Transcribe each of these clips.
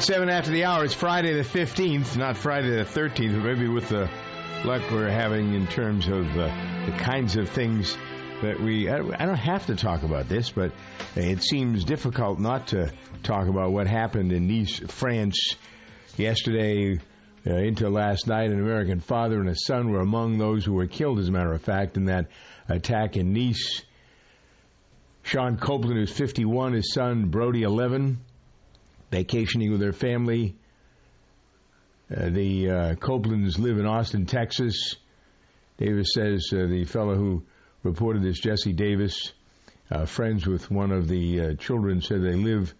right, seven after the hour. It's Friday the 15th, not Friday the 13th, but maybe with the luck we're having in terms of uh, the kinds of things that we. I, I don't have to talk about this, but it seems difficult not to talk about what happened in Nice, France, yesterday uh, into last night. An American father and a son were among those who were killed, as a matter of fact, in that attack in Nice. Sean Copeland, who's 51, his son Brodie, 11, vacationing with their family. Uh, the uh, Copelands live in Austin, Texas. Davis says uh, the fellow who reported this, Jesse Davis, uh, friends with one of the uh, children, said they live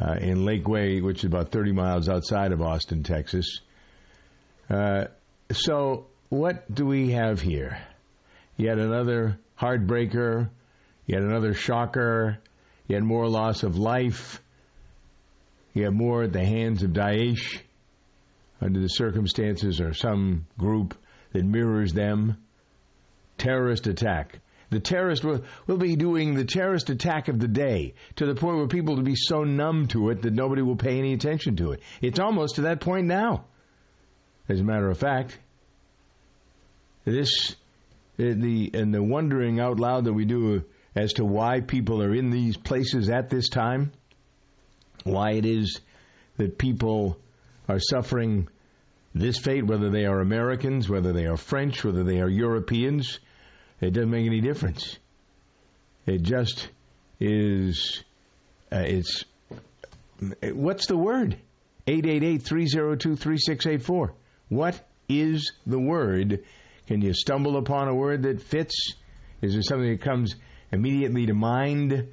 uh, in Lakeway, which is about 30 miles outside of Austin, Texas. so, what do we have here? Yet another heartbreaker, yet another shocker, yet more loss of life, yet more at the hands of Daesh under the circumstances or some group that mirrors them. Terrorist attack. The terrorist will, will be doing the terrorist attack of the day to the point where people will be so numb to it that nobody will pay any attention to it. It's almost to that point now. As a matter of fact, this the and the wondering out loud that we do as to why people are in these places at this time, why it is that people are suffering this fate, whether they are Americans, whether they are French, whether they are Europeans, it doesn't make any difference. It just is. Uh, it's what's the word? 888-302-3684. What is the word? Can you stumble upon a word that fits? Is there something that comes immediately to mind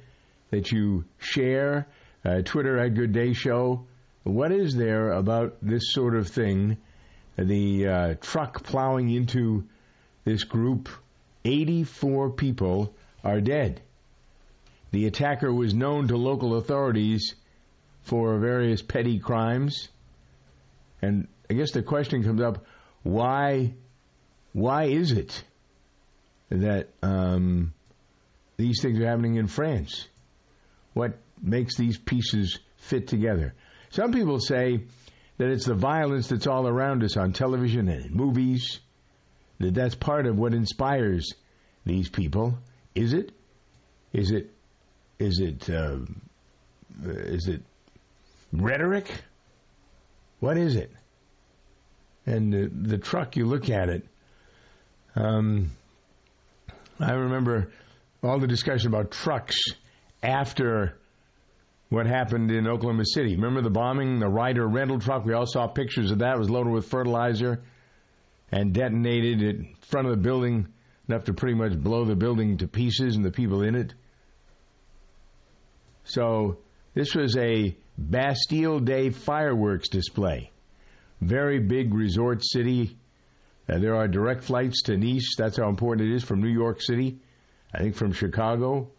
that you share? Uh, Twitter at Good Day Show. What is there about this sort of thing? The uh, truck plowing into this group 84 people are dead. The attacker was known to local authorities for various petty crimes. And I guess the question comes up why, why is it that um, these things are happening in France? What makes these pieces fit together? Some people say that it's the violence that's all around us on television and in movies that that's part of what inspires these people. Is it? Is it? Is it? Uh, is it rhetoric? What is it? And the, the truck, you look at it. Um, I remember all the discussion about trucks after what happened in Oklahoma City. Remember the bombing, the Ryder rental truck? We all saw pictures of that. It was loaded with fertilizer and detonated in front of the building, enough to pretty much blow the building to pieces and the people in it. So this was a Bastille Day fireworks display. Very big resort city. Uh, there are direct flights to Nice. That's how important it is from New York City. I think from Chicago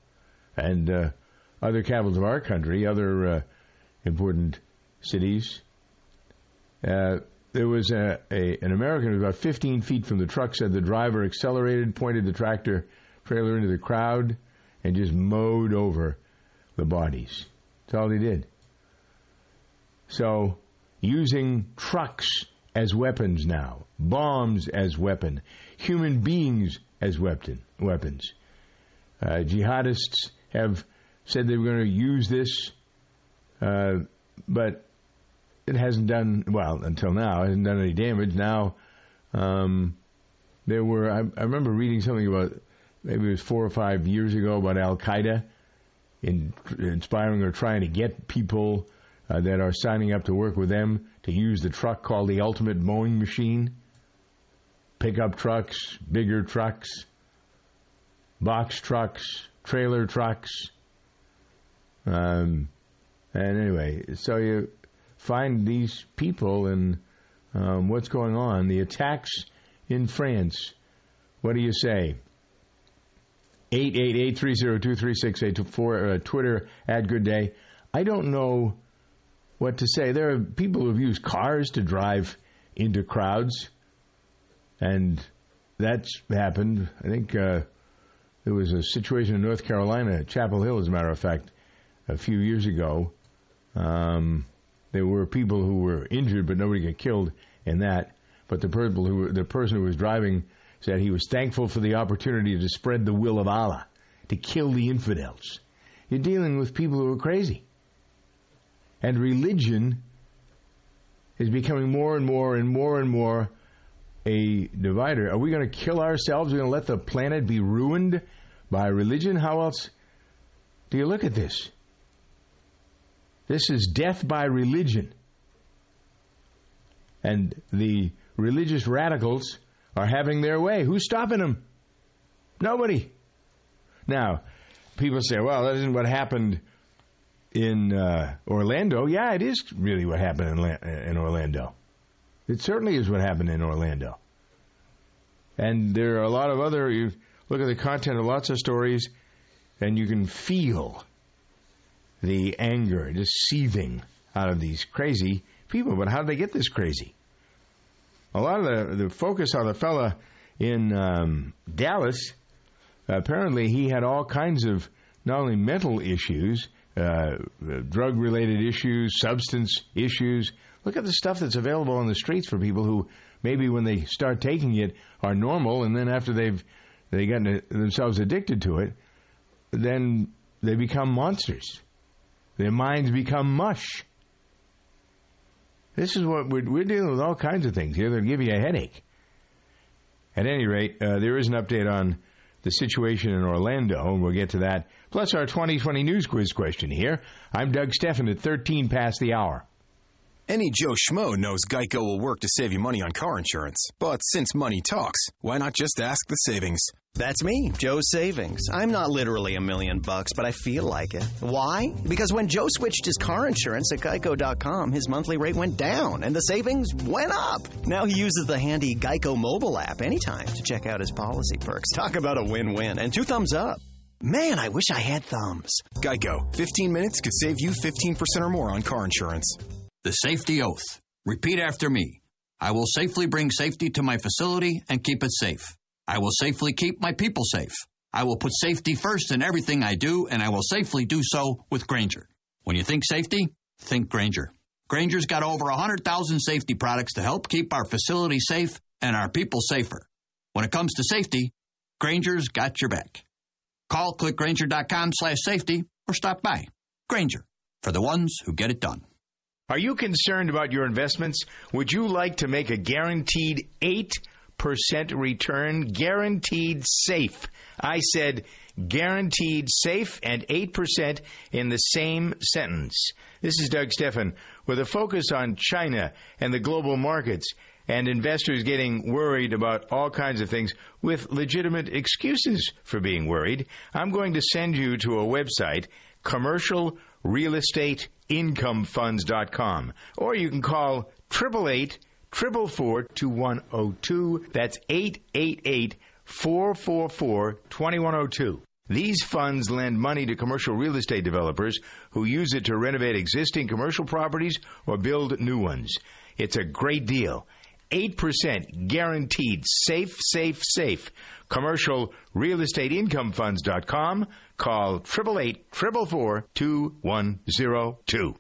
and uh, other capitals of our country, other uh, important cities. Uh, there was a, a, an American who was about 15 feet from the truck, said the driver accelerated, pointed the tractor trailer into the crowd, and just mowed over the bodies. That's all he did. So, using trucks as weapons now, bombs as weapon, human beings as weapon, weapons. Uh, jihadists have said they were going to use this, uh, but it hasn't done well until now. It hasn't done any damage. Now, um, there were. I, I, remember reading something about maybe it was four or five years ago about Al Qaeda in, inspiring or trying to get people uh, that are signing up to work with them to use the truck called the Ultimate Mowing Machine. Pickup trucks, bigger trucks, box trucks, trailer trucks. Um, and anyway, so you find these people and um, what's going on. The attacks in France. What do you say? 888-302-3684, uh, Twitter at Good Day. I don't know what to say. There are people who've used cars to drive into crowds, and that's happened. I think uh, there was a situation in North Carolina, Chapel Hill, as a matter of fact, a few years ago. Um, there were people who were injured, but nobody got killed in that. But the who the person who was driving said he was thankful for the opportunity to spread the will of Allah, to kill the infidels. You're dealing with people who are crazy. And religion is becoming more and more and more and more a divider. Are we going to kill ourselves? Are we going to let the planet be ruined by religion? How else do you look at this? This is death by religion. And the religious radicals are having their way. Who's stopping them? Nobody. Now, people say, well, that isn't what happened in uh, Orlando. Yeah, it is really what happened in, in Orlando. It certainly is what happened in Orlando. And there are a lot of other, you look at the content of lots of stories, and you can feel the anger just seething out of these crazy people. But how did they get this crazy? A lot of the, the focus on the fella in um, Dallas, apparently he had all kinds of not only mental issues, uh, drug related issues, substance issues. Look at the stuff that's available on the streets for people who maybe when they start taking it are normal, and then after they've they get themselves addicted to it, then they become monsters. Their minds become mush. This is what we're, we're dealing with all kinds of things here that give you a headache. At any rate, uh, there is an update on the situation in Orlando, and we'll get to that. Plus, our 2020 news quiz question here. I'm Doug Stephan at 13 past the hour. Any Joe Schmo knows Geico will work to save you money on car insurance. But since money talks, why not just ask the savings? That's me, Joe Savings. I'm not literally a million bucks, but I feel like it. Why? Because when Joe switched his car insurance at geico.com, his monthly rate went down and the savings went up. Now he uses the handy Geico mobile app anytime to check out his policy perks. Talk about a win win and two thumbs up. Man, I wish I had thumbs. Geico, 15 minutes could save you 15% or more on car insurance. The safety oath. Repeat after me. I will safely bring safety to my facility and keep it safe. I will safely keep my people safe. I will put safety first in everything I do, and I will safely do so with Grainger. When you think safety, think Grainger. Grainger's got over 100,000 safety products to help keep our facility safe and our people safer. When it comes to safety, Grainger's got your back. Call clickgrainger.com slash safety or stop by. Grainger, for the ones who get it done. Are you concerned about your investments? Would you like to make a guaranteed 8% return? Guaranteed safe. I said guaranteed safe and 8% in the same sentence. This is Doug Stephan with a focus on China and the global markets and investors getting worried about all kinds of things with legitimate excuses for being worried. I'm going to send you to a website, commercial real estate incomefunds.com. Or you can call 888 444 2102. That's 888 444 2102. These funds lend money to commercial real estate developers who use it to renovate existing commercial properties or build new ones. It's a great deal. 8% guaranteed safe, safe, safe. Commercial real estate income funds.com. Call 888 444 2102.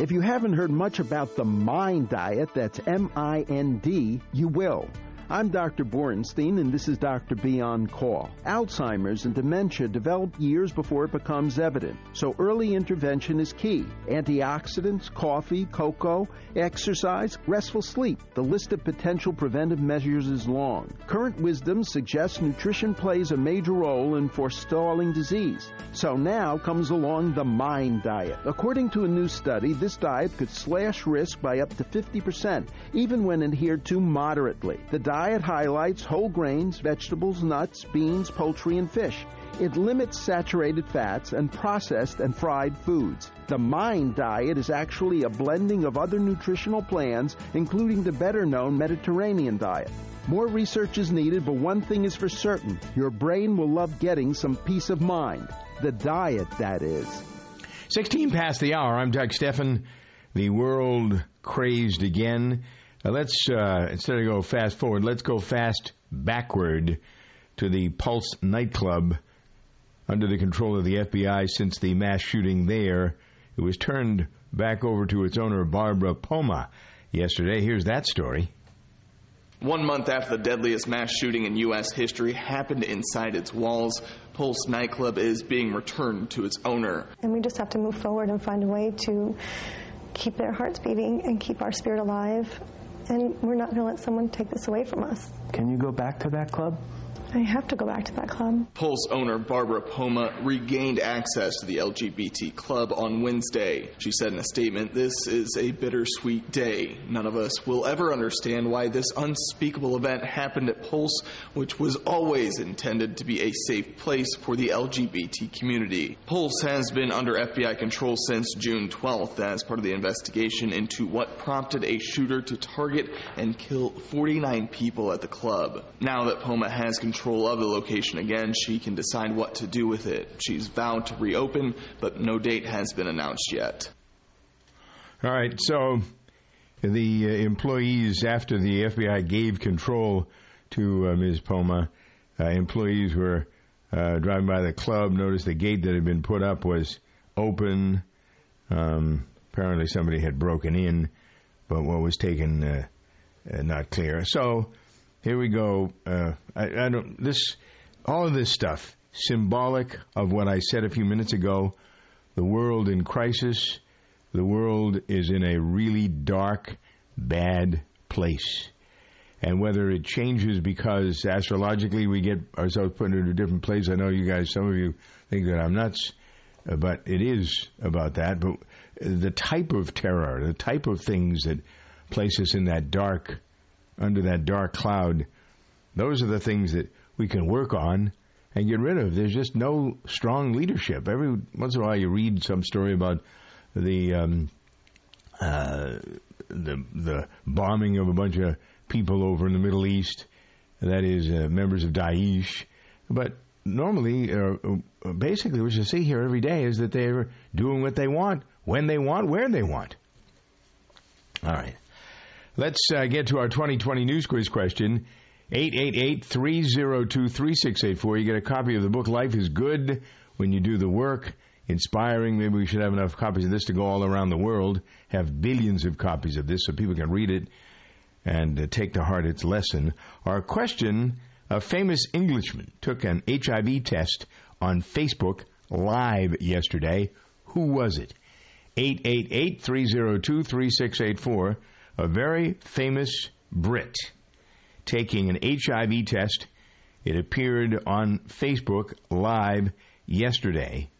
If you haven't heard much about the MIND diet, that's M I N D, you will. I'm Dr. Borenstein, and this is Dr. B on Call. Alzheimer's and dementia develop years before it becomes evident, so early intervention is key. Antioxidants, coffee, cocoa, exercise, restful sleep. The list of potential preventive measures is long. Current wisdom suggests nutrition plays a major role in forestalling disease. So now comes along the MIND diet. According to a new study, this diet could slash risk by up to 50%, even when adhered to moderately. The diet diet highlights whole grains, vegetables, nuts, beans, poultry, and fish. It limits saturated fats and processed and fried foods. The MIND diet is actually a blending of other nutritional plans, including the better known Mediterranean diet. More research is needed, but one thing is for certain your brain will love getting some peace of mind. The diet, that is. 16 past the hour. I'm Doug Stephan. The world crazed again. Uh, let's uh, instead of go fast forward, let's go fast backward to the Pulse nightclub under the control of the FBI since the mass shooting there It was turned back over to its owner, Barbara Poma, yesterday. Here's that story. One month after the deadliest mass shooting in U.S. history happened inside its walls, Pulse nightclub is being returned to its owner. And we just have to move forward and find a way to keep their hearts beating and keep our spirit alive. And we're not going to let someone take this away from us. Can you go back to that club? I have to go back to that club. Pulse owner Barbara Poma regained access to the LGBT club on Wednesday. She said in a statement, This is a bittersweet day. None of us will ever understand why this unspeakable event happened at Pulse, which was always intended to be a safe place for the LGBT community. Pulse has been under FBI control since June 12th as part of the investigation into what prompted a shooter to target and kill 49 people at the club. Now that Poma has control, control of the location again, she can decide what to do with it. She's vowed to reopen, but no date has been announced yet. All right, so the uh, employees, after the FBI gave control to uh, Ms. Poma, uh, employees were uh, driving by the club, noticed the gate that had been put up was open. Um, apparently, somebody had broken in, but what was taken, uh, uh, not clear. So, here we go. Uh, I, I, don't. This, all of this stuff, symbolic of what I said a few minutes ago. The world in crisis. The world is in a really dark, bad place. And whether it changes because astrologically we get ourselves put into a different place. I know you guys, some of you think that I'm nuts, uh, but it is about that. But the type of terror, the type of things that place us in that dark under that dark cloud, those are the things that we can work on and get rid of. There's just no strong leadership. Every once in a while, you read some story about the um, uh, the the bombing of a bunch of people over in the Middle East. That is uh, members of Daesh, but normally, uh, uh basically, what you see here every day is that they're doing what they want, when they want, where they want. All right. Let's uh, get to our 2020 news quiz question. 888-302-3684. You get a copy of the book Life is Good When You Do the Work. Inspiring. Maybe we should have enough copies of this to go all around the world. Have billions of copies of this so people can read it and uh, take to heart its lesson. Our question, a famous Englishman took an HIV test on Facebook live yesterday. Who was it? 888-302-3684 a very famous Brit taking an HIV test. It appeared on Facebook live yesterday.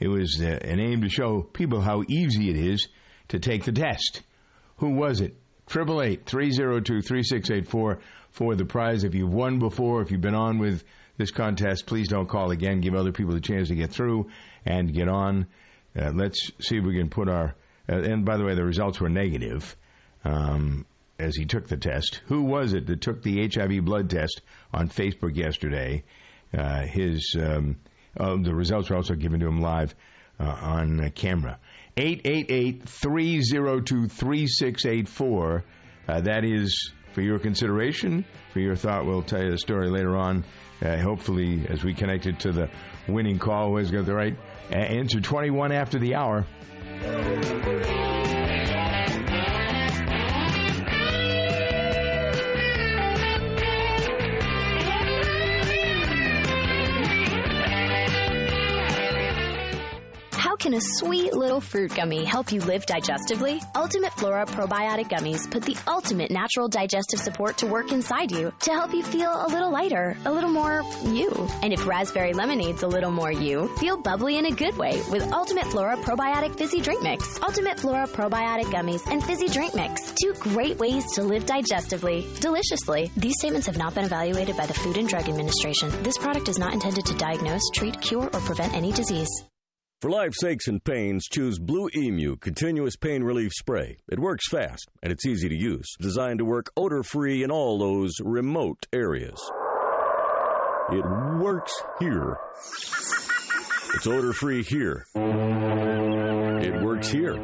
It was uh, an aim to show people how easy it is to take the test. Who was it? Triple eight three zero two three six eight four for the prize. If you've won before, if you've been on with this contest, please don't call again. Give other people a chance to get through and get on. Uh, let's see if we can put our. Uh, and by the way, the results were negative um, as he took the test. Who was it that took the HIV blood test on Facebook yesterday? Uh, his um, uh, the results were also given to him live uh, on camera. 888-302-3684. Uh, that is for your consideration, for your thought. We'll tell you the story later on. Uh, hopefully, as we connect it to the winning call, who has got the right uh, answer 21 after the hour. Can a sweet little fruit gummy help you live digestively? Ultimate Flora Probiotic Gummies put the ultimate natural digestive support to work inside you to help you feel a little lighter, a little more you. And if raspberry lemonade's a little more you, feel bubbly in a good way with Ultimate Flora Probiotic Fizzy Drink Mix. Ultimate Flora Probiotic Gummies and Fizzy Drink Mix. Two great ways to live digestively, deliciously. These statements have not been evaluated by the Food and Drug Administration. This product is not intended to diagnose, treat, cure, or prevent any disease. For life's aches and pains, choose Blue Emu Continuous Pain Relief Spray. It works fast and it's easy to use, designed to work odor free in all those remote areas. It works here. It's odor free here. It works here.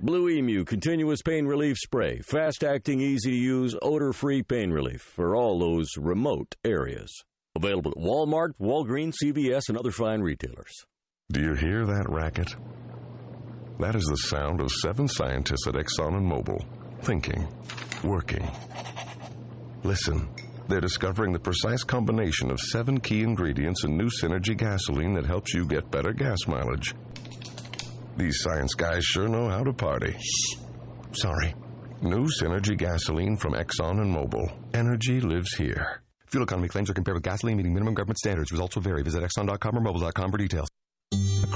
Blue Emu Continuous Pain Relief Spray. Fast acting, easy to use, odor free pain relief for all those remote areas. Available at Walmart, Walgreens, CVS, and other fine retailers. Do you hear that racket? That is the sound of seven scientists at Exxon and Mobil, thinking, working. Listen, they're discovering the precise combination of seven key ingredients in new Synergy gasoline that helps you get better gas mileage. These science guys sure know how to party. Sorry. New Synergy gasoline from Exxon and Mobil. Energy lives here. Fuel economy claims are compared with gasoline meeting minimum government standards. Results will vary. Visit Exxon.com or Mobil.com for details.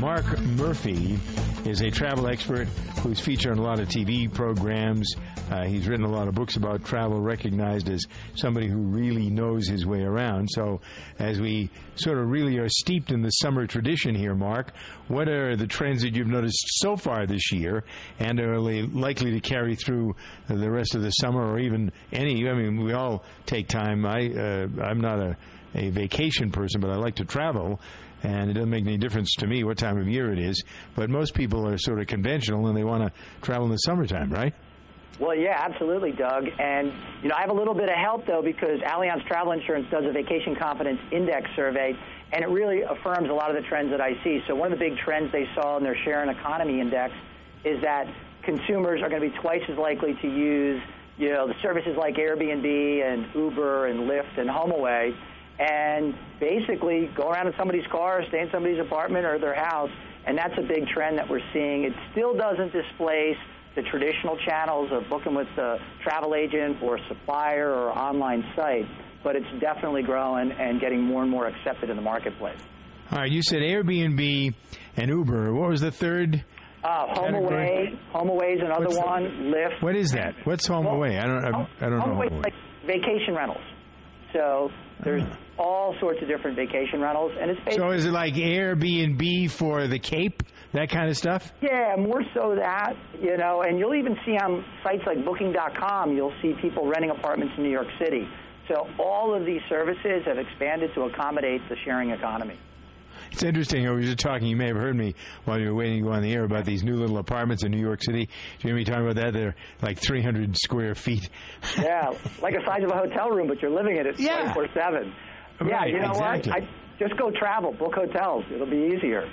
Mark Murphy is a travel expert who's featured on a lot of TV programs. Uh, he's written a lot of books about travel, recognized as somebody who really knows his way around. So, as we sort of really are steeped in the summer tradition here, Mark, what are the trends that you've noticed so far this year, and are they likely to carry through the rest of the summer, or even any? I mean, we all take time. I uh, I'm not a a vacation person, but I like to travel and it doesn't make any difference to me what time of year it is. But most people are sort of conventional and they want to travel in the summertime, right? Well, yeah, absolutely, Doug. And, you know, I have a little bit of help, though, because Allianz Travel Insurance does a Vacation Confidence Index survey, and it really affirms a lot of the trends that I see. So, one of the big trends they saw in their Share and Economy Index is that consumers are going to be twice as likely to use, you know, the services like Airbnb and Uber and Lyft and HomeAway and basically go around in somebody's car, stay in somebody's apartment or their house, and that's a big trend that we're seeing. It still doesn't displace the traditional channels of booking with a travel agent or supplier or online site, but it's definitely growing and getting more and more accepted in the marketplace. All right, you said Airbnb and Uber. What was the third? Uh, HomeAway. HomeAway is another What's one. The, Lyft. What is that? What's HomeAway? I don't. I, I don't know. HomeAway like vacation rentals. So there's all sorts of different vacation rentals, and it's so is it like Airbnb for the Cape, that kind of stuff? Yeah, more so that you know, and you'll even see on sites like Booking.com, you'll see people renting apartments in New York City. So all of these services have expanded to accommodate the sharing economy. It's interesting. I was just talking. You may have heard me while you were waiting to go on the air about these new little apartments in New York City. Do you hear me talking about that? They're like 300 square feet. yeah, like the size of a hotel room, but you're living in it yeah. 24 seven. Yeah, right, you know exactly. what? I, just go travel, book hotels. It'll be easier.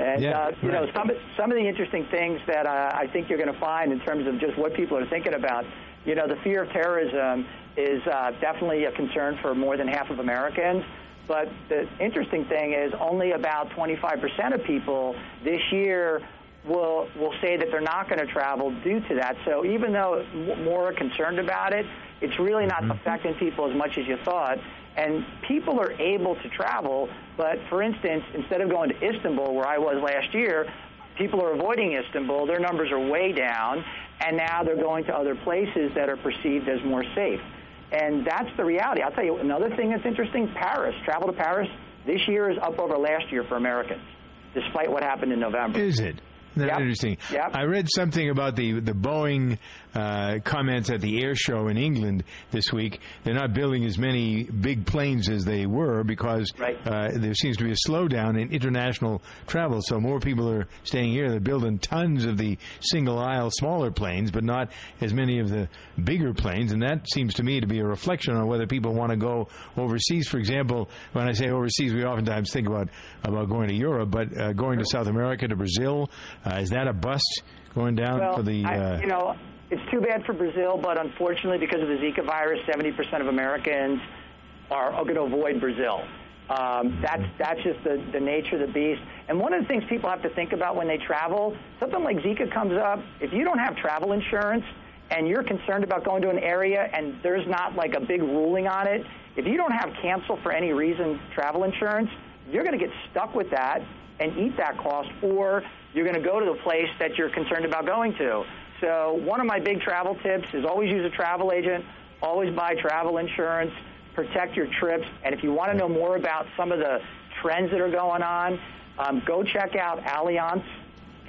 And yeah, uh, you right. know, some some of the interesting things that uh, I think you're going to find in terms of just what people are thinking about. You know, the fear of terrorism is uh, definitely a concern for more than half of Americans. But the interesting thing is, only about 25% of people this year will will say that they're not going to travel due to that. So even though more are concerned about it, it's really not Mm-hmm. affecting people as much as you thought. And people are able to travel, but for instance, instead of going to Istanbul, where I was last year, people are avoiding Istanbul. Their numbers are way down, and now they're going to other places that are perceived as more safe. And that's the reality. I'll tell you another thing that's interesting Paris. Travel to Paris this year is up over last year for Americans, despite what happened in November. Is it? That's Yep. interesting. Yep. I read something about the the Boeing uh, comments at the air show in England this week. They're not building as many big planes as they were because uh, there seems to be a slowdown in international travel. So more people are staying here. They're building tons of the single aisle smaller planes, but not as many of the bigger planes. And that seems to me to be a reflection on whether people want to go overseas. For example, when I say overseas, we oftentimes think about about going to Europe, but uh, going to South America, to Brazil, uh, is that a bust going down well, for the? I, Uh, you know, it's too bad for Brazil, but unfortunately, because of the Zika virus, 70% of Americans are, are going to avoid Brazil. Um, that's that's just the, the nature of the beast. And one of the things people have to think about when they travel, something like Zika comes up. If you don't have travel insurance and you're concerned about going to an area and there's not like a big ruling on it, if you don't have cancel for any reason travel insurance, you're going to get stuck with that and eat that cost, or you're going to go to the place that you're concerned about going to. So one of my big travel tips is always use a travel agent, always buy travel insurance, protect your trips, and if you want to know more about some of the trends that are going on, um, go check out Allianz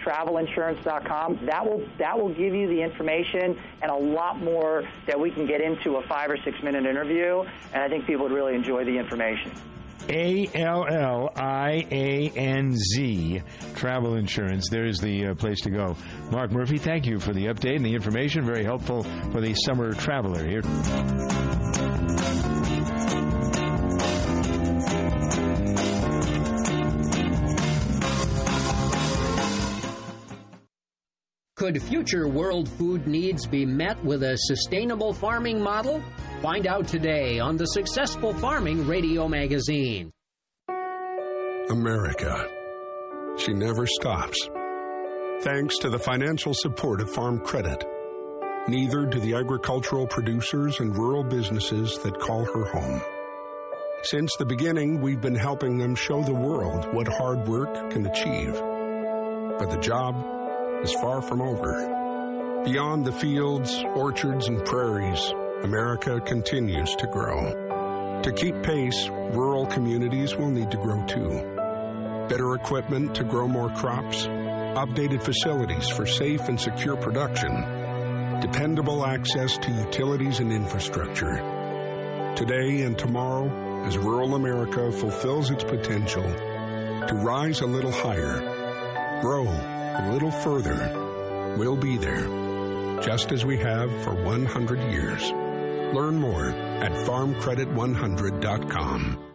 travelinsurance.com. That will that will give you the information and a lot more that we can get into a five or six minute interview. And I think people would really enjoy the information. A L L I A N Z Travel Insurance. There's the uh, place to go. Mark Murphy, thank you for the update and the information. Very helpful for the summer traveler here. Could future world food needs be met with a sustainable farming model? Find out today on the Successful Farming Radio Magazine. America. She never stops. Thanks to the financial support of Farm Credit. Neither do the agricultural producers and rural businesses that call her home. Since the beginning, we've been helping them show the world what hard work can achieve. But the job is far from over. Beyond the fields, orchards, and prairies, America continues to grow. To keep pace, rural communities will need to grow too. Better equipment to grow more crops, updated facilities for safe and secure production, dependable access to utilities and infrastructure. Today and tomorrow, as rural America fulfills its potential to rise a little higher, grow a little further, we'll be there, just as we have for 100 years. Learn more at farmcredit100.com.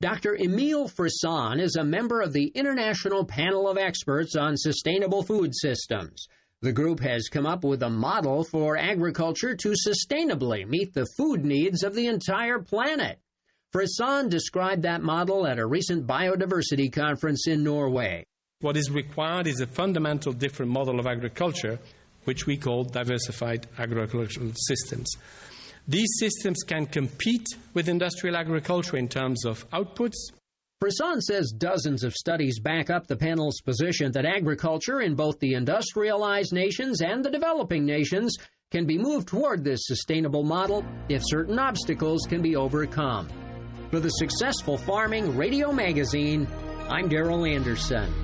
Dr. Emile Frison is a member of the International Panel of Experts on Sustainable Food Systems. The group has come up with a model for agriculture to sustainably meet the food needs of the entire planet. Frison described that model at a recent biodiversity conference in Norway. What is required is a fundamental different model of agriculture, which we call diversified agricultural systems. These systems can compete with industrial agriculture in terms of outputs. Frison says dozens of studies back up the panel's position that agriculture in both the industrialized nations and the developing nations can be moved toward this sustainable model if certain obstacles can be overcome. For the Successful Farming Radio Magazine, I'm Daryl Anderson.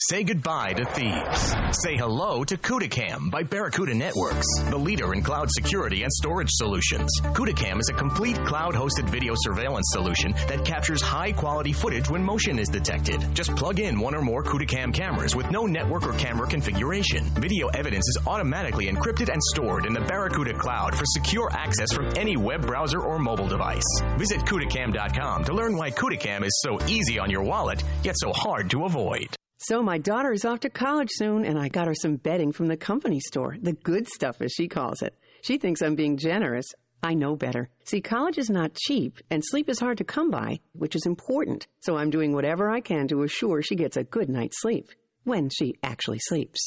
Say goodbye to thieves. Say hello to CudaCam by Barracuda Networks, the leader in cloud security and storage solutions. CudaCam is a complete cloud-hosted video surveillance solution that captures high-quality footage when motion is detected. Just plug in one or more CudaCam cameras with no network or camera configuration. Video evidence is automatically encrypted and stored in the Barracuda cloud for secure access from any web browser or mobile device. Visit CudaCam.com to learn why CudaCam is so easy on your wallet, yet so hard to avoid. So my daughter is off to college soon, and I got her some bedding from the company store. The good stuff, as she calls it. She thinks I'm being generous. I know better. See, college is not cheap, and sleep is hard to come by, which is important. So I'm doing whatever I can to assure she gets a good night's sleep. When she actually sleeps.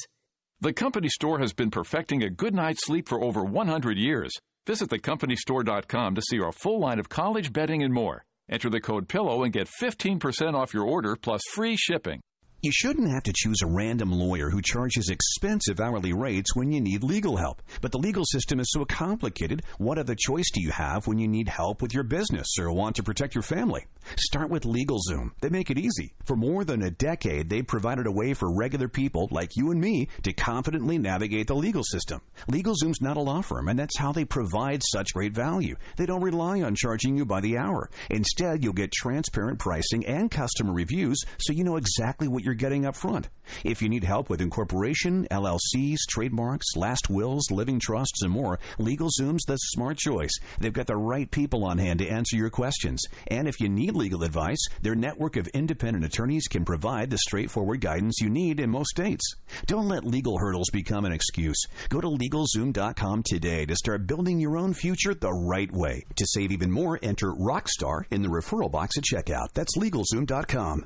The company store has been perfecting a good night's sleep for over 100 years. Visit thecompanystore.com to see our full line of college bedding and more. Enter the code PILLOW and get 15% off your order plus free shipping. You shouldn't have to choose a random lawyer who charges expensive hourly rates when you need legal help. But the legal system is so complicated, what other choice do you have when you need help with your business or want to protect your family? Start with LegalZoom. They make it easy. For more than a decade, they've provided a way for regular people like you and me to confidently navigate the legal system. LegalZoom's not a law firm, and that's how they provide such great value. They don't rely on charging you by the hour. Instead, you'll get transparent pricing and customer reviews so you know exactly what you're getting up front. If you need help with incorporation, LLCs, trademarks, last wills, living trusts, and more, LegalZoom's the smart choice. They've got the right people on hand to answer your questions. And if you need legal advice, their network of independent attorneys can provide the straightforward guidance you need in most states. Don't let legal hurdles become an excuse. Go to LegalZoom.com today to start building your own future the right way. To save even more, enter Rockstar in the referral box at checkout. That's LegalZoom.com.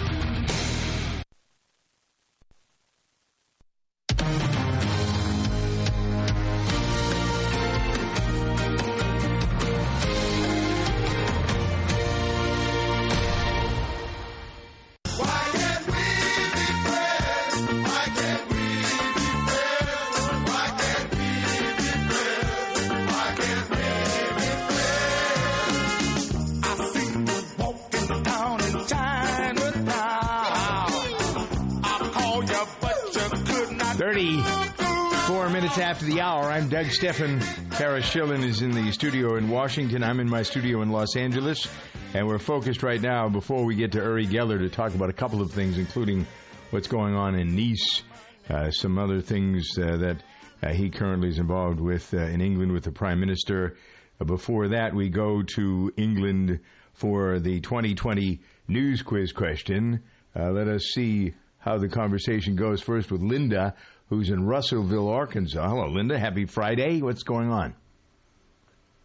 I'm Doug Stephan. Kara Schillen is in the studio in Washington. I'm in my studio in Los Angeles. And we're focused right now, before we get to Uri Geller, to talk about a couple of things, including what's going on in Nice, uh, some other things uh, that uh, he currently is involved with uh, in England with the Prime Minister. Uh, before that, we go to England for the 2020 news quiz question. Uh, let us see how the conversation goes first with Linda, who's in Russellville, Arkansas. Hello, Linda. Happy Friday. What's going on?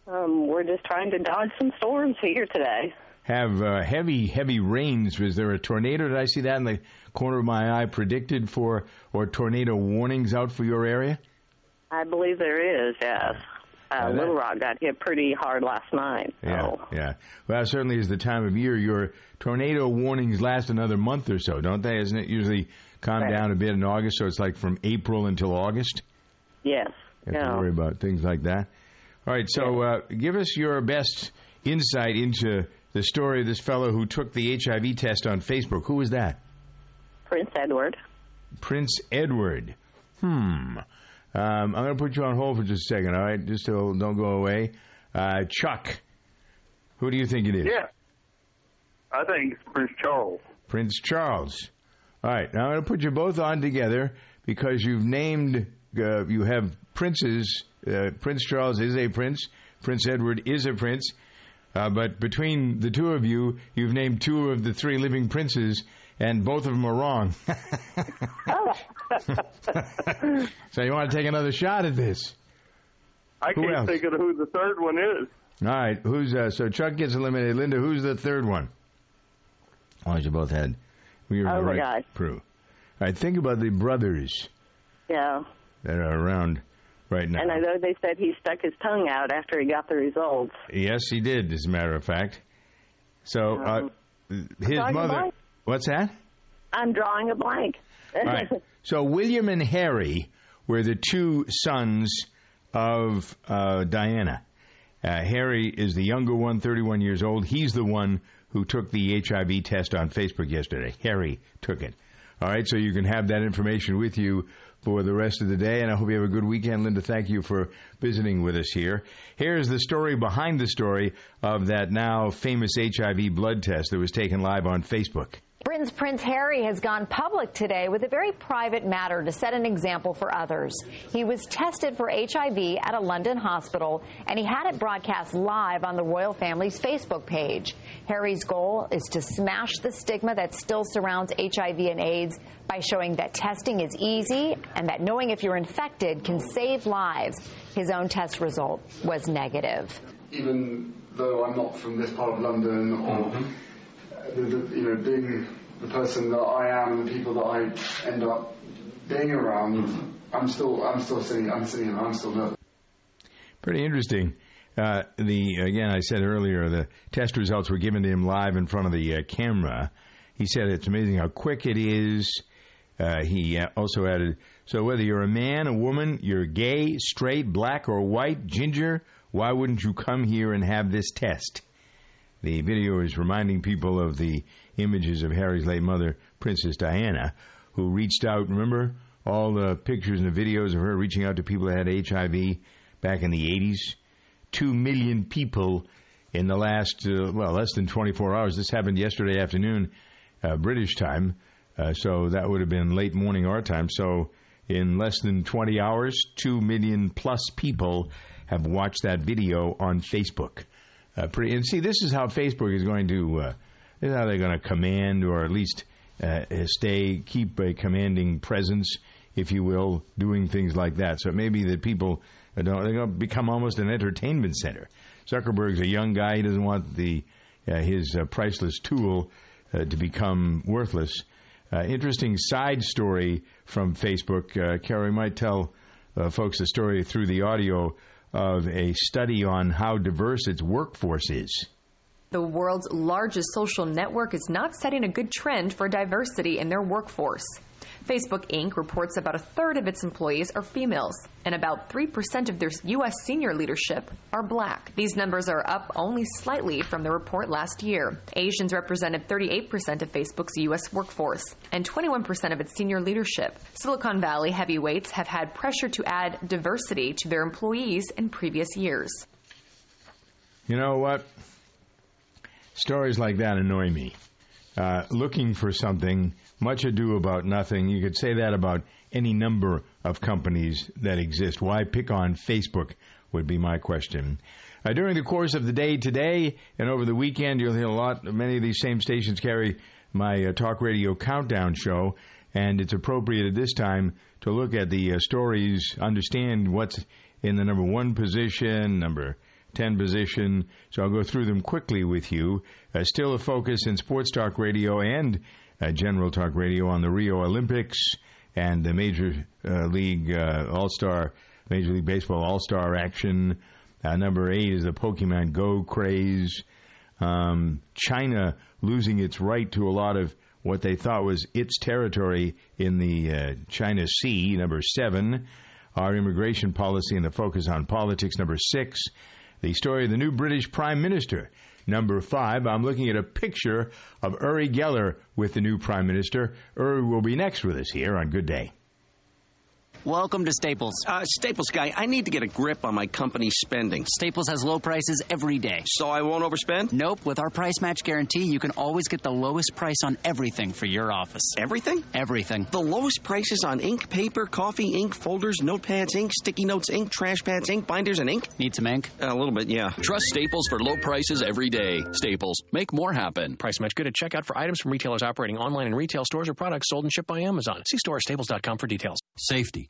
Um, we're just trying to dodge some storms here today. Have uh, heavy, heavy rains. Was there a tornado? Did I see that in the corner of my eye predicted for, or tornado warnings out for your area? I believe there is, yes. Uh, Little Rock got hit pretty hard last night. Yeah, So, yeah. Well, that certainly is the time of year. Your tornado warnings last another month or so, don't they? Isn't it usually calm Right. down a bit in August? So it's like from April until August. yes. You have to worry about things like that. All right, so uh, give us your best insight into the story of this fellow who took the HIV test on Facebook. Who was that? Prince Edward. Prince Edward. Hmm. Um, I'm going to put you on hold for just a second, all right? Just so don't go away. Uh, Chuck, who do you think it is? Yeah. I think it's Prince Charles. Prince Charles. All right, now I'm going to put you both on together because you've named, uh, you have princes. Uh, prince Charles is a prince, Prince Edward is a prince. Uh, but between the two of you, you've named two of the three living princes, and both of them are wrong. so you want to take another shot at this? I Who can't else? think of who the third one is. All right, who's uh, so Chuck gets eliminated. Linda, who's the third one? Why don't you both had we were Oh, the my right God. crew. All right, think about the brothers Yeah. that are around right now. And I know they said he stuck his tongue out after he got the results. Yes, he did, as a matter of fact. So uh, his mother. What's that? I'm drawing a blank. All right. So William and Harry were the two sons of uh, Diana. Uh, Harry is the younger one, 31 years old. He's the one who took the HIV test on Facebook yesterday. Harry took it. All right, so you can have that information with you for the rest of the day, and I hope you have a good weekend. Linda, thank you for visiting with us here. Here's the story behind the story of that now famous HIV blood test that was taken live on Facebook. Britain's Prince Harry has gone public today with a very private matter to set an example for others. He was tested for HIV at a London hospital, and he had it broadcast live on the royal family's Facebook page. Harry's goal is to smash the stigma that still surrounds HIV and AIDS by showing that testing is easy and that knowing if you're infected can save lives. His own test result was negative. Even though I'm not from this part of London or mm-hmm the, the, you know, being the person that I am and the people that I end up being around, I'm still, I'm still sitting, I'm sitting, I'm still nervous. Pretty interesting. Uh, the again, I said earlier, the test results were given to him live in front of the uh, camera. He said it's amazing how quick it is. Uh, he also added, so whether you're a man, a woman, you're gay, straight, black, or white, ginger, why wouldn't you come here and have this test? The video is reminding people of the images of Harry's late mother, Princess Diana, who reached out. Remember all the pictures and the videos of her reaching out to people that had HIV back in the 80s? Two million people in the last, uh, well, less than 24 hours. This happened yesterday afternoon, uh, British time. Uh, so that would have been late morning our time. So in less than 20 hours, 2 million plus people have watched that video on Facebook. Uh, pretty, and see, this is how Facebook is going to. Uh, is how they're going to command, or at least uh, stay, keep a commanding presence, if you will, doing things like that. So it may be that people. They're going to become almost an entertainment center. Zuckerberg's a young guy. He doesn't want the uh, his uh, priceless tool uh, to become worthless. interesting side story from Facebook. Uh, Carrie might tell folks the story through the audio of a study on how diverse its workforce is. The world's largest social network is not setting a good trend for diversity in their workforce. Facebook Inc. reports about a third of its employees are females, and about 3% of their U.S. senior leadership are black. These numbers are up only slightly from the report last year. Asians represented 38% of Facebook's U.S. workforce and 21% of its senior leadership. Silicon Valley heavyweights have had pressure to add diversity to their employees in previous years. You know what? Stories like that annoy me. Uh, looking for something much ado about nothing. You could say that about any number of companies that exist. Why pick on Facebook would be my question. Uh, during the course of the day today and over the weekend, you'll hear a lot. Many of these same stations carry my uh, talk radio countdown show, and it's appropriate at this time to look at the uh, stories, understand what's in the number one position, number 10 position. So I'll go through them quickly with you. Uh, still a focus in sports talk radio and uh, General Talk Radio on the Rio Olympics and the Major uh, League uh, All Star, Major League Baseball All Star action. Uh, number eight is the Pokemon Go craze. Um, China losing its right to a lot of what they thought was its territory in the uh, China Sea. Number seven, our immigration policy and the focus on politics. Number six, the story of the new British Prime Minister Number five, I'm looking at a picture of Uri Geller with the new Prime Minister. Uri will be next with us here on Good Day. Welcome to Staples. Uh, Staples guy, I need to get a grip on my company's spending. Staples has low prices every day. So I won't overspend? Nope. With our price match guarantee, you can always get the lowest price on everything for your office. Everything? Everything. The lowest prices on ink, paper, coffee, ink, folders, notepads, ink, sticky notes, ink, trash pads, ink, binders, and ink? Need some ink? Uh, a little bit, yeah. Trust Staples for low prices every day. Staples. Make more happen. Price match good at checkout for items from retailers operating online in retail stores or products sold and shipped by Amazon. See store staples.com for details. Safety.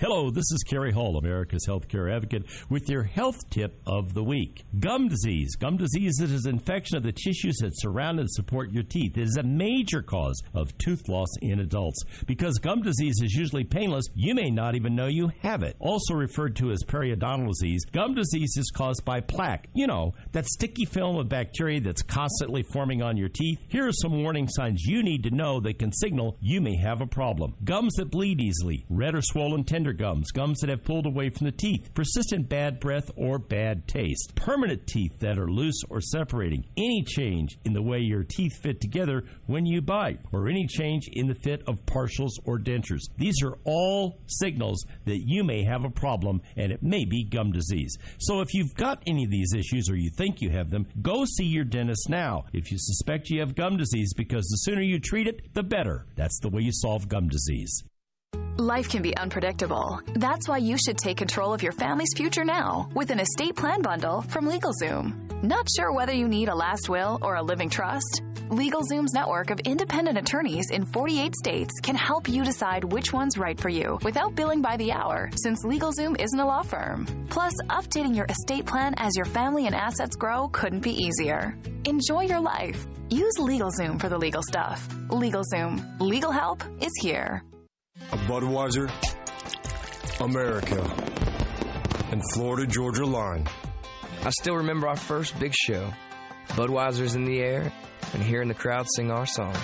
Hello, this is Kerry Hall, America's healthcare advocate, with your health tip of the week. Gum disease. Gum disease is an infection of the tissues that surround and support your teeth. It is a major cause of tooth loss in adults. Because gum disease is usually painless, you may not even know you have it. Also referred to as periodontal disease, gum disease is caused by plaque. You know, that sticky film of bacteria that's constantly forming on your teeth. Here are some warning signs you need to know that can signal you may have a problem. Gums that bleed easily, red or swollen tender gums, gums that have pulled away from the teeth, persistent bad breath or bad taste, permanent teeth that are loose or separating, any change in the way your teeth fit together when you bite, or any change in the fit of partials or dentures. These are all signals that you may have a problem and it may be gum disease. So if you've got any of these issues or you think you have them, go see your dentist now if you suspect you have gum disease because the sooner you treat it, the better. That's the way you solve gum disease. Life can be unpredictable. That's why you should take control of your family's future now with an estate plan bundle from LegalZoom. Not sure whether you need a last will or a living trust? LegalZoom's network of independent attorneys in 48 states can help you decide which one's right for you without billing by the hour, since LegalZoom isn't a law firm. Plus, updating your estate plan as your family and assets grow couldn't be easier. Enjoy your life. Use LegalZoom for the legal stuff. LegalZoom. Legal help is here. A Budweiser, America, and Florida Georgia line. I still remember our first big show. Budweiser's in the air, and hearing the crowd sing our song.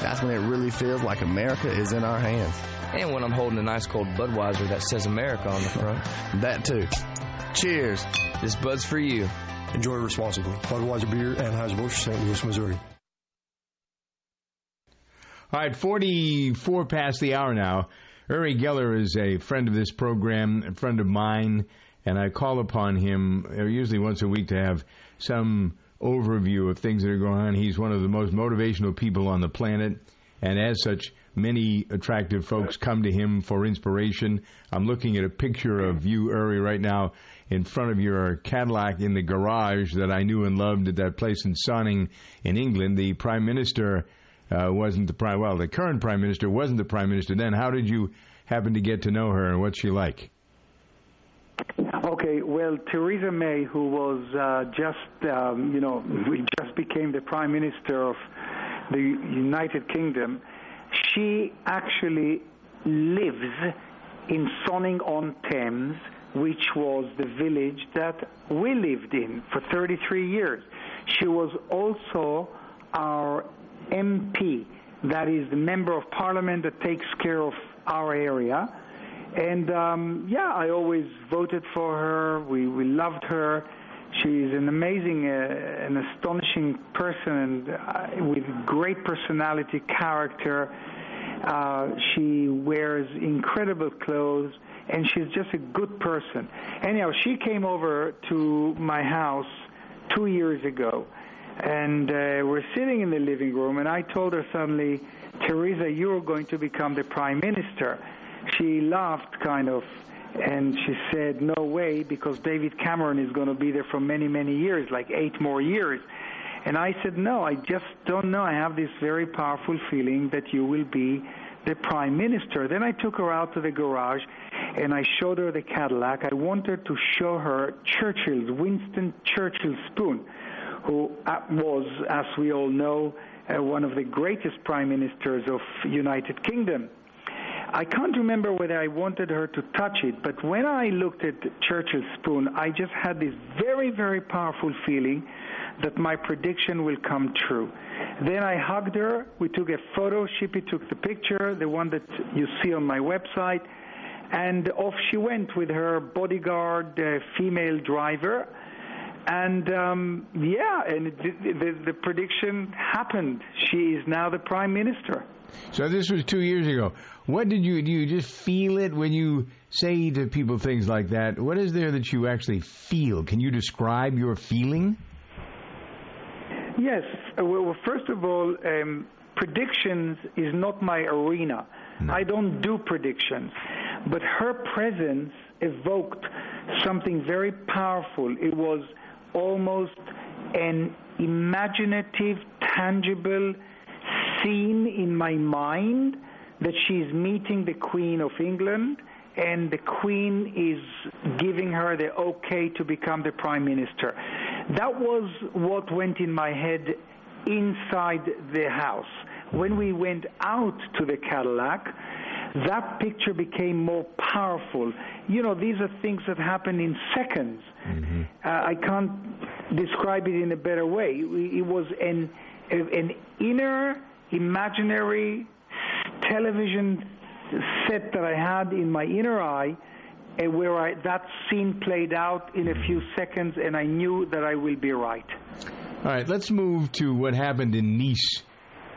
That's when it really feels like America is in our hands. And when I'm holding an ice cold Budweiser that says America on the front. that too. Cheers. This Bud's for you. Enjoy responsibly. Budweiser Beer, Anheuser-Busch, St. Louis, Missouri. All right, 44 past the hour now. Uri Geller is a friend of this program, a friend of mine, and I call upon him uh, usually once a week to have some overview of things that are going on. He's one of the most motivational people on the planet, and as such, many attractive folks come to him for inspiration. I'm looking at a picture of you, Uri, right now in front of your Cadillac in the garage that I knew and loved at that place in Sonning in England. The Prime Minister uh, wasn't the prime. Well, the current prime minister wasn't the prime minister then. How did you happen to get to know her, and what's she like? Okay, well, Theresa May, who was uh, just, um, you know, we just became the prime minister of the United Kingdom, she actually lives in Sonning on Thames, which was the village that we lived in for 33 years. She was also our MP, that is the member of parliament that takes care of our area. And um, yeah, I always voted for her. We, we loved her. She's an amazing, uh, an astonishing person and uh, with great personality, character. Uh, she wears incredible clothes and she's just a good person. Anyhow, she came over to my house two years ago and uh, we're sitting in the living room, and I told her suddenly, Theresa, you're going to become the prime minister. She laughed kind of, and she said, no way, because David Cameron is going to be there for many, many years, like eight more years. And I said, no, I just don't know. I have this very powerful feeling that you will be the prime minister. Then I took her out to the garage and I showed her the Cadillac. I wanted to show her Churchill's, Winston Churchill spoon who uh, was, as we all know, uh, one of the greatest prime ministers of United Kingdom. I can't remember whether I wanted her to touch it, but when I looked at Churchill's spoon, I just had this very, very powerful feeling that my prediction will come true. Then I hugged her. We took a photo. Shipi took the picture, the one that you see on my website, and off she went with her bodyguard, uh, female driver and um, yeah, and the, the, the prediction happened. She is now the prime minister. So this was two years ago. What did you do? You just feel it when you say to people things like that, what is there that you actually feel? Can you describe your feeling? Yes. Well, well, first of all, um, predictions is not my arena. No. I don't do predictions. But her presence evoked something very powerful. It was almost an imaginative, tangible scene in my mind that she's meeting the Queen of England and the Queen is giving her the okay to become the Prime Minister. That was what went in my head inside the house. When we went out to the Cadillac, that picture became more powerful. You know, these are things that happen in seconds. Mm-hmm. Uh, I can't describe it in a better way. It was an an inner imaginary television set that I had in my inner eye uh, where I, that scene played out in a few seconds, and I knew that I will be right. All right, let's move to what happened in Nice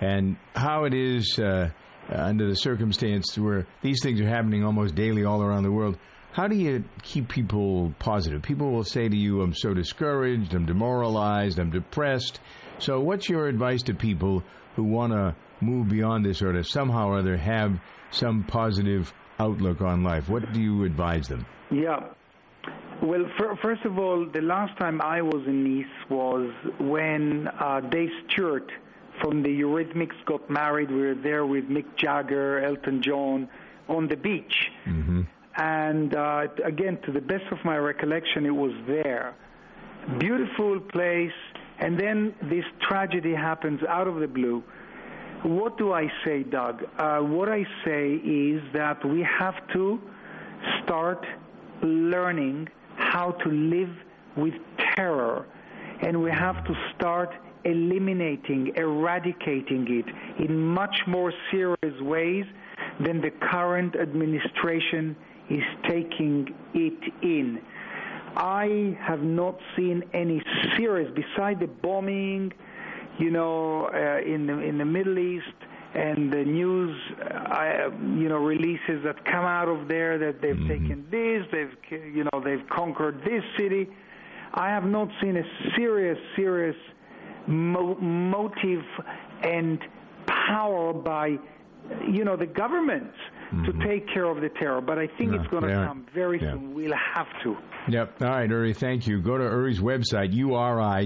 and how it is uh, under the circumstance where these things are happening almost daily all around the world. How do you keep people positive? People will say to you, I'm so discouraged, I'm demoralized, I'm depressed. So, what's your advice to people who want to move beyond this or to somehow or other have some positive outlook on life? What do you advise them? Yeah. Well, for, first of all, the last time I was in Nice was when uh, Dave Stewart from the Eurythmics got married. We were there with Mick Jagger, Elton John, on the beach. Mm-hmm. And uh, again, to the best of my recollection, it was there. Beautiful place. And then this tragedy happens out of the blue. What do I say, Doug? Uh, what I say is that we have to start learning how to live with terror, and we have to start eliminating, eradicating it in much more serious ways than the current administration is taking it in. I have not seen any serious, beside the bombing, you know, uh, in the in the Middle East and the news, uh, you know, releases that come out of there that they've mm-hmm. taken this, they've you know they've conquered this city. I have not seen a serious, serious mo- motive and power by, you know, the governments mm-hmm. to take care of the terror. But I think it's going to come very yeah. soon. We'll have to. Yep. All right, Uri, thank you. Go to Uri's website, U-R-I-G-E-L-L-E-R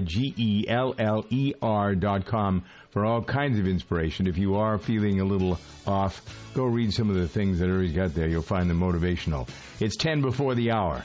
dot com, for all kinds of inspiration. If you are feeling a little off, go read some of the things that Uri's got there. You'll find them motivational. It's 10 before the hour.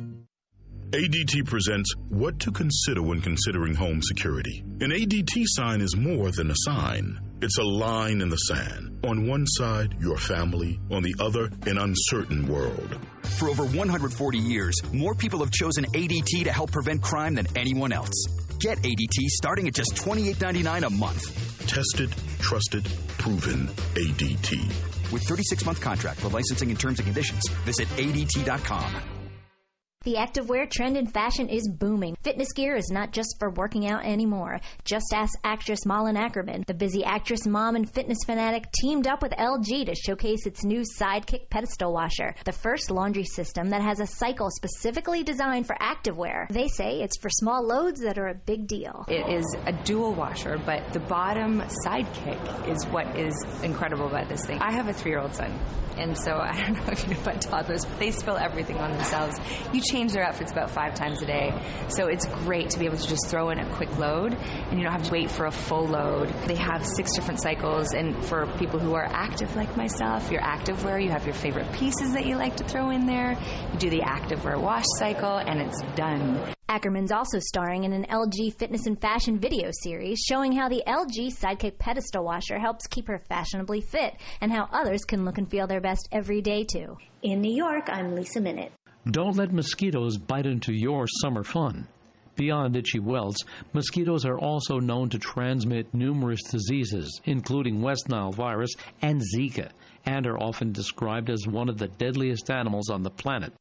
ADT presents What to Consider When Considering Home Security. An ADT sign is more than a sign. It's a line in the sand. On one side, your family. On the other, an uncertain world. For over 140 years, more people have chosen ADT to help prevent crime than anyone else. Get ADT starting at just $28.99 a month. Tested, trusted, proven ADT. With 36 month contract for licensing and terms and conditions, visit ADT.com. The activewear trend in fashion is booming. Fitness gear is not just for working out anymore. Just ask actress Malin Akerman. The busy actress, mom, and fitness fanatic teamed up with LG to showcase its new Sidekick pedestal washer, the first laundry system that has a cycle specifically designed for activewear. They say it's for small loads that are a big deal. It is a dual washer, but the bottom Sidekick is what is incredible about this thing. I have a three-year-old son, and so I don't know if you know about toddlers, but they spill everything on themselves. You change their outfits about five times a day. So it's great to be able to just throw in a quick load and you don't have to wait for a full load. They have six different cycles, and for people who are active like myself, your active wear, you have your favorite pieces that you like to throw in there. You do the active wear wash cycle, and it's done. Akerman's also starring in an LG fitness and fashion video series showing how the LG Sidekick pedestal washer helps keep her fashionably fit and how others can look and feel their best every day too. In New York, I'm Lisa Minute. Don't let mosquitoes bite into your summer fun. Beyond itchy welts, mosquitoes are also known to transmit numerous diseases, including West Nile virus and Zika, and are often described as one of the deadliest animals on the planet.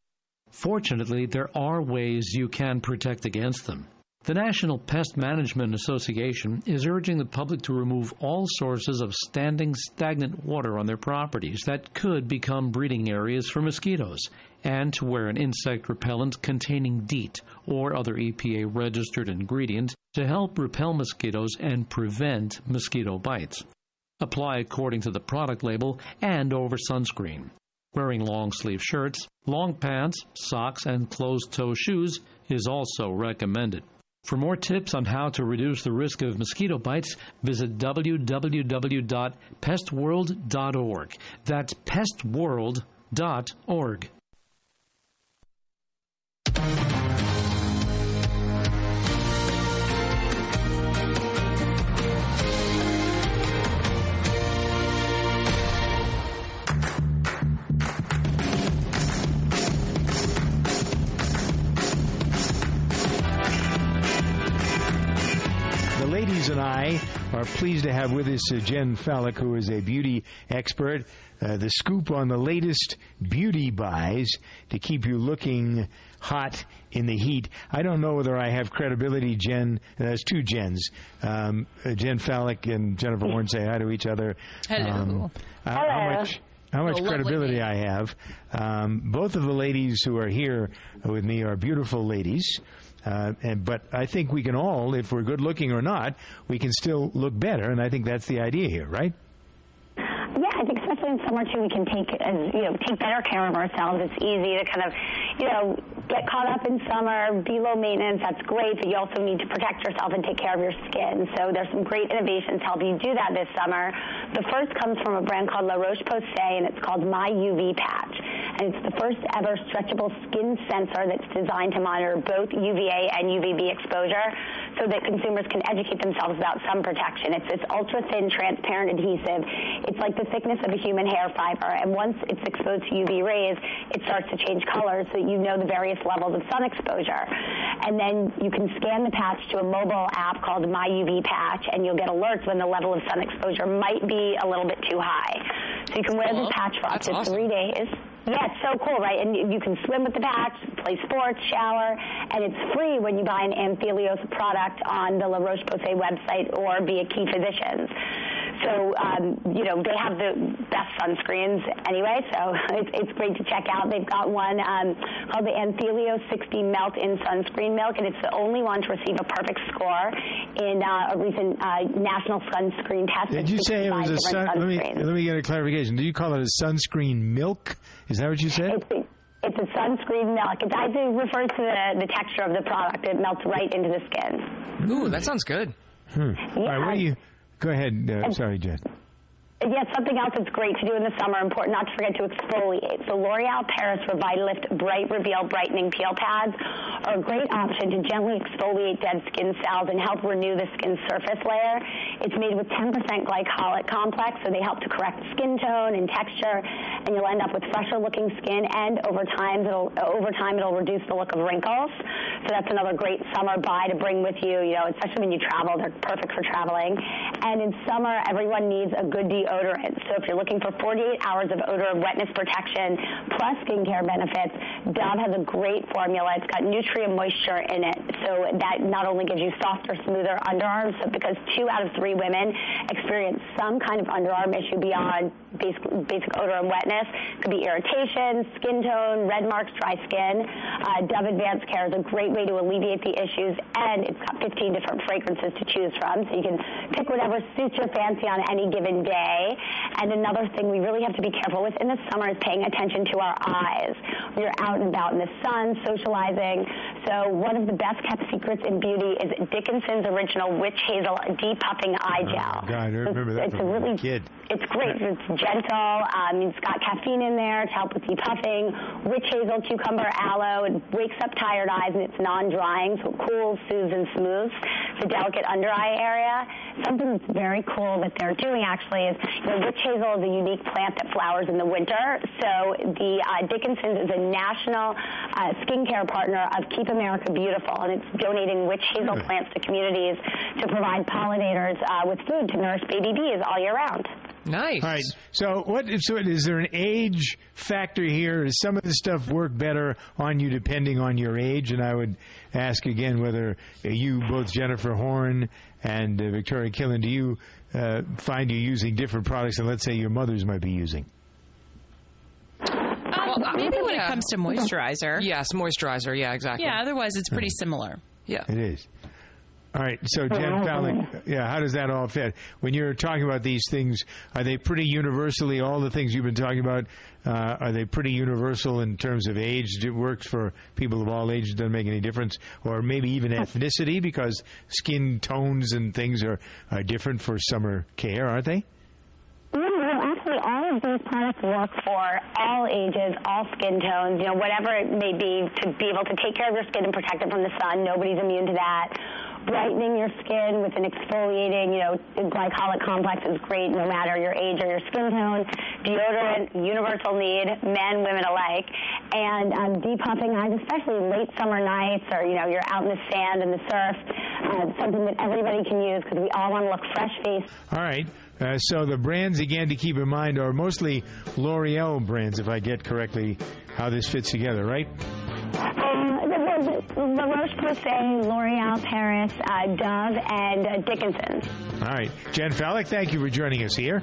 Fortunately, there are ways you can protect against them. The National Pest Management Association is urging the public to remove all sources of standing stagnant water on their properties that could become breeding areas for mosquitoes, and to wear an insect repellent containing DEET or other EPA registered ingredient to help repel mosquitoes and prevent mosquito bites. Apply according to the product label and over sunscreen. Wearing long sleeve shirts, long pants, socks, and closed toe shoes is also recommended. For more tips on how to reduce the risk of mosquito bites, visit www.pestworld.org. That's pestworld.org. The ladies and I are pleased to have with us uh, Jen Fallick, who is a beauty expert. Uh, the scoop on the latest beauty buys to keep you looking hot in the heat. I don't know whether I have credibility, Jen. There's two Jens. Um, uh, Jen Fallick and Jennifer Warren say hi to each other. Hello. Um, uh, How Hello. much? How much Oh, credibility name. I have. Um, both of the ladies who are here with me are beautiful ladies. Uh, and, but I think we can all, if we're good looking or not, we can still look better, and I think that's the idea here, right? Yeah, I think especially in summer too, we can take as you know take better care of ourselves. It's easy to kind of you know get caught up in summer, be low maintenance. That's great, but you also need to protect yourself and take care of your skin. So there's some great innovations to help you do that this summer. The first comes from a brand called La Roche Posay, and it's called My UV Patch, and it's the first ever stretchable skin sensor that's designed to monitor both UVA and UVB exposure, so that consumers can educate themselves about sun protection. It's this ultra thin, transparent adhesive. It's like the thickness of a human hair fiber, and once it's exposed to UV rays, it starts to change colors so you know the various levels of sun exposure. And then you can scan the patch to a mobile app called My UV Patch, and you'll get alerts when the level of sun exposure might be a little bit too high. So you can wear Cool. this patch for up That's to awesome. three days. Yeah, it's so cool, right? And you can swim with the patch, play sports, shower, and it's free when you buy an Anthelios product on the La Roche-Posay website or be a Key Physicians. So, um, you know, they have the best sunscreens anyway, so it's, it's great to check out. They've got one um, called the Anthelios 60 Melt in Sunscreen Milk, and it's the only one to receive a perfect score in uh, a recent uh, national sunscreen test. Did you say it was a sun? Let me let me get a clarification. Did you call it a sunscreen milk? Is that what you said? It's, it's a sunscreen milk. It actually refers to the, the texture of the product. It melts right into the skin. Ooh, that sounds good. Hmm. All right, what do you? Go ahead. Uh, sorry, Jen. Yes, something else that's great to do in the summer, important not to forget to exfoliate. So L'Oreal Paris Revitalift Bright Reveal Brightening Peel Pads are a great option to gently exfoliate dead skin cells and help renew the skin surface layer. It's made with 10% glycolic complex, so they help to correct skin tone and texture, and you'll end up with fresher looking skin, and over time it'll, over time it'll reduce the look of wrinkles. So that's another great summer buy to bring with you, you know, especially when you travel. They're perfect for traveling. And in summer, everyone needs a good deodorant. So if you're looking for 48 hours of odor and wetness protection plus skincare benefits, Dove has a great formula. It's got NutriumMoisture in it. So that not only gives you softer, smoother underarms, but because two out of three women experience some kind of underarm issue beyond basic, basic odor and wetness. It could be irritation, skin tone, red marks, dry skin. Uh, Dove Advanced Care is a great way to alleviate the issues, and it's got 15 different fragrances to choose from, so you can pick whatever suits your fancy on any given day. And another thing we really have to be careful with in the summer is paying attention to our eyes. You're out and about in the sun, socializing. So one of the best kept secrets in beauty is Dickinson's original witch hazel depuffing eye gel. Oh, God, I remember that it's from a really kid. it's great. It's gentle. Um, it's got caffeine in there to help with depuffing. Witch hazel, cucumber, aloe. It wakes up tired eyes and it's non-drying, so it cools, soothes, and smooths the delicate under eye area. Something that's very cool that they're doing actually is, you know, witch hazel is a unique plant that flowers in the winter. So the uh, Dickinson's is a national uh, skincare partner of Keep America Beautiful, and it's donating witch hazel plants to communities to provide pollinators uh, with food to nourish baby bees all year round. Nice. All right. So, what? So, is there an age factor here? Does some of the stuff work better on you depending on your age? And I would ask again whether you, both Jennifer Horn and uh, Victoria Killen, do you uh, find you using different products than, let's say, your mothers might be using? Well, Maybe when it comes to moisturizer. Yes, moisturizer. Yeah, exactly. Yeah, otherwise it's pretty similar. Yeah. It is. All right. So, Jen Fallick, yeah, how does that all fit? When you're talking about these things, are they pretty universally, all the things you've been talking about, uh, are they pretty universal in terms of age? It works for people of all ages, doesn't make any difference? Or maybe even ethnicity, because skin tones and things are, are different for summer care, aren't they? Actually, all of these products work for all ages, all skin tones, you know, whatever it may be, to be able to take care of your skin and protect it from the sun. Nobody's immune to that. Brightening your skin with an exfoliating, you know, glycolic complex is great no matter your age or your skin tone. Deodorant, universal need, men, women alike. And um, depuffing eyes, especially late summer nights or, you know, you're out in the sand and the surf, uh, something that everybody can use because we all want to look fresh faced. All right. Uh, so the brands again to keep in mind are mostly L'Oreal brands, if I get correctly how this fits together, right? La Roche-Posay, L'Oreal Paris, uh, Dove, and uh, Dickinson's. All right. Jen Fallick, thank you for joining us here.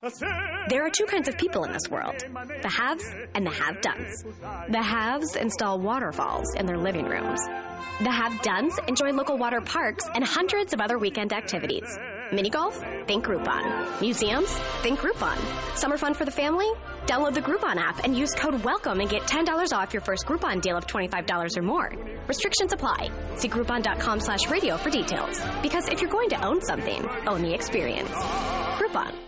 There are two kinds of people in this world the haves and the have dones. The haves install waterfalls in their living rooms. The have dones enjoy local water parks and hundreds of other weekend activities. Mini golf? Think Groupon. Museums? Think Groupon. Summer fun for the family? Download the Groupon app and use code WELCOME and get $10 off your first Groupon deal of $25 or more. Restrictions apply. See Groupon.com slash radio for details. Because if you're going to own something, own the experience. Groupon.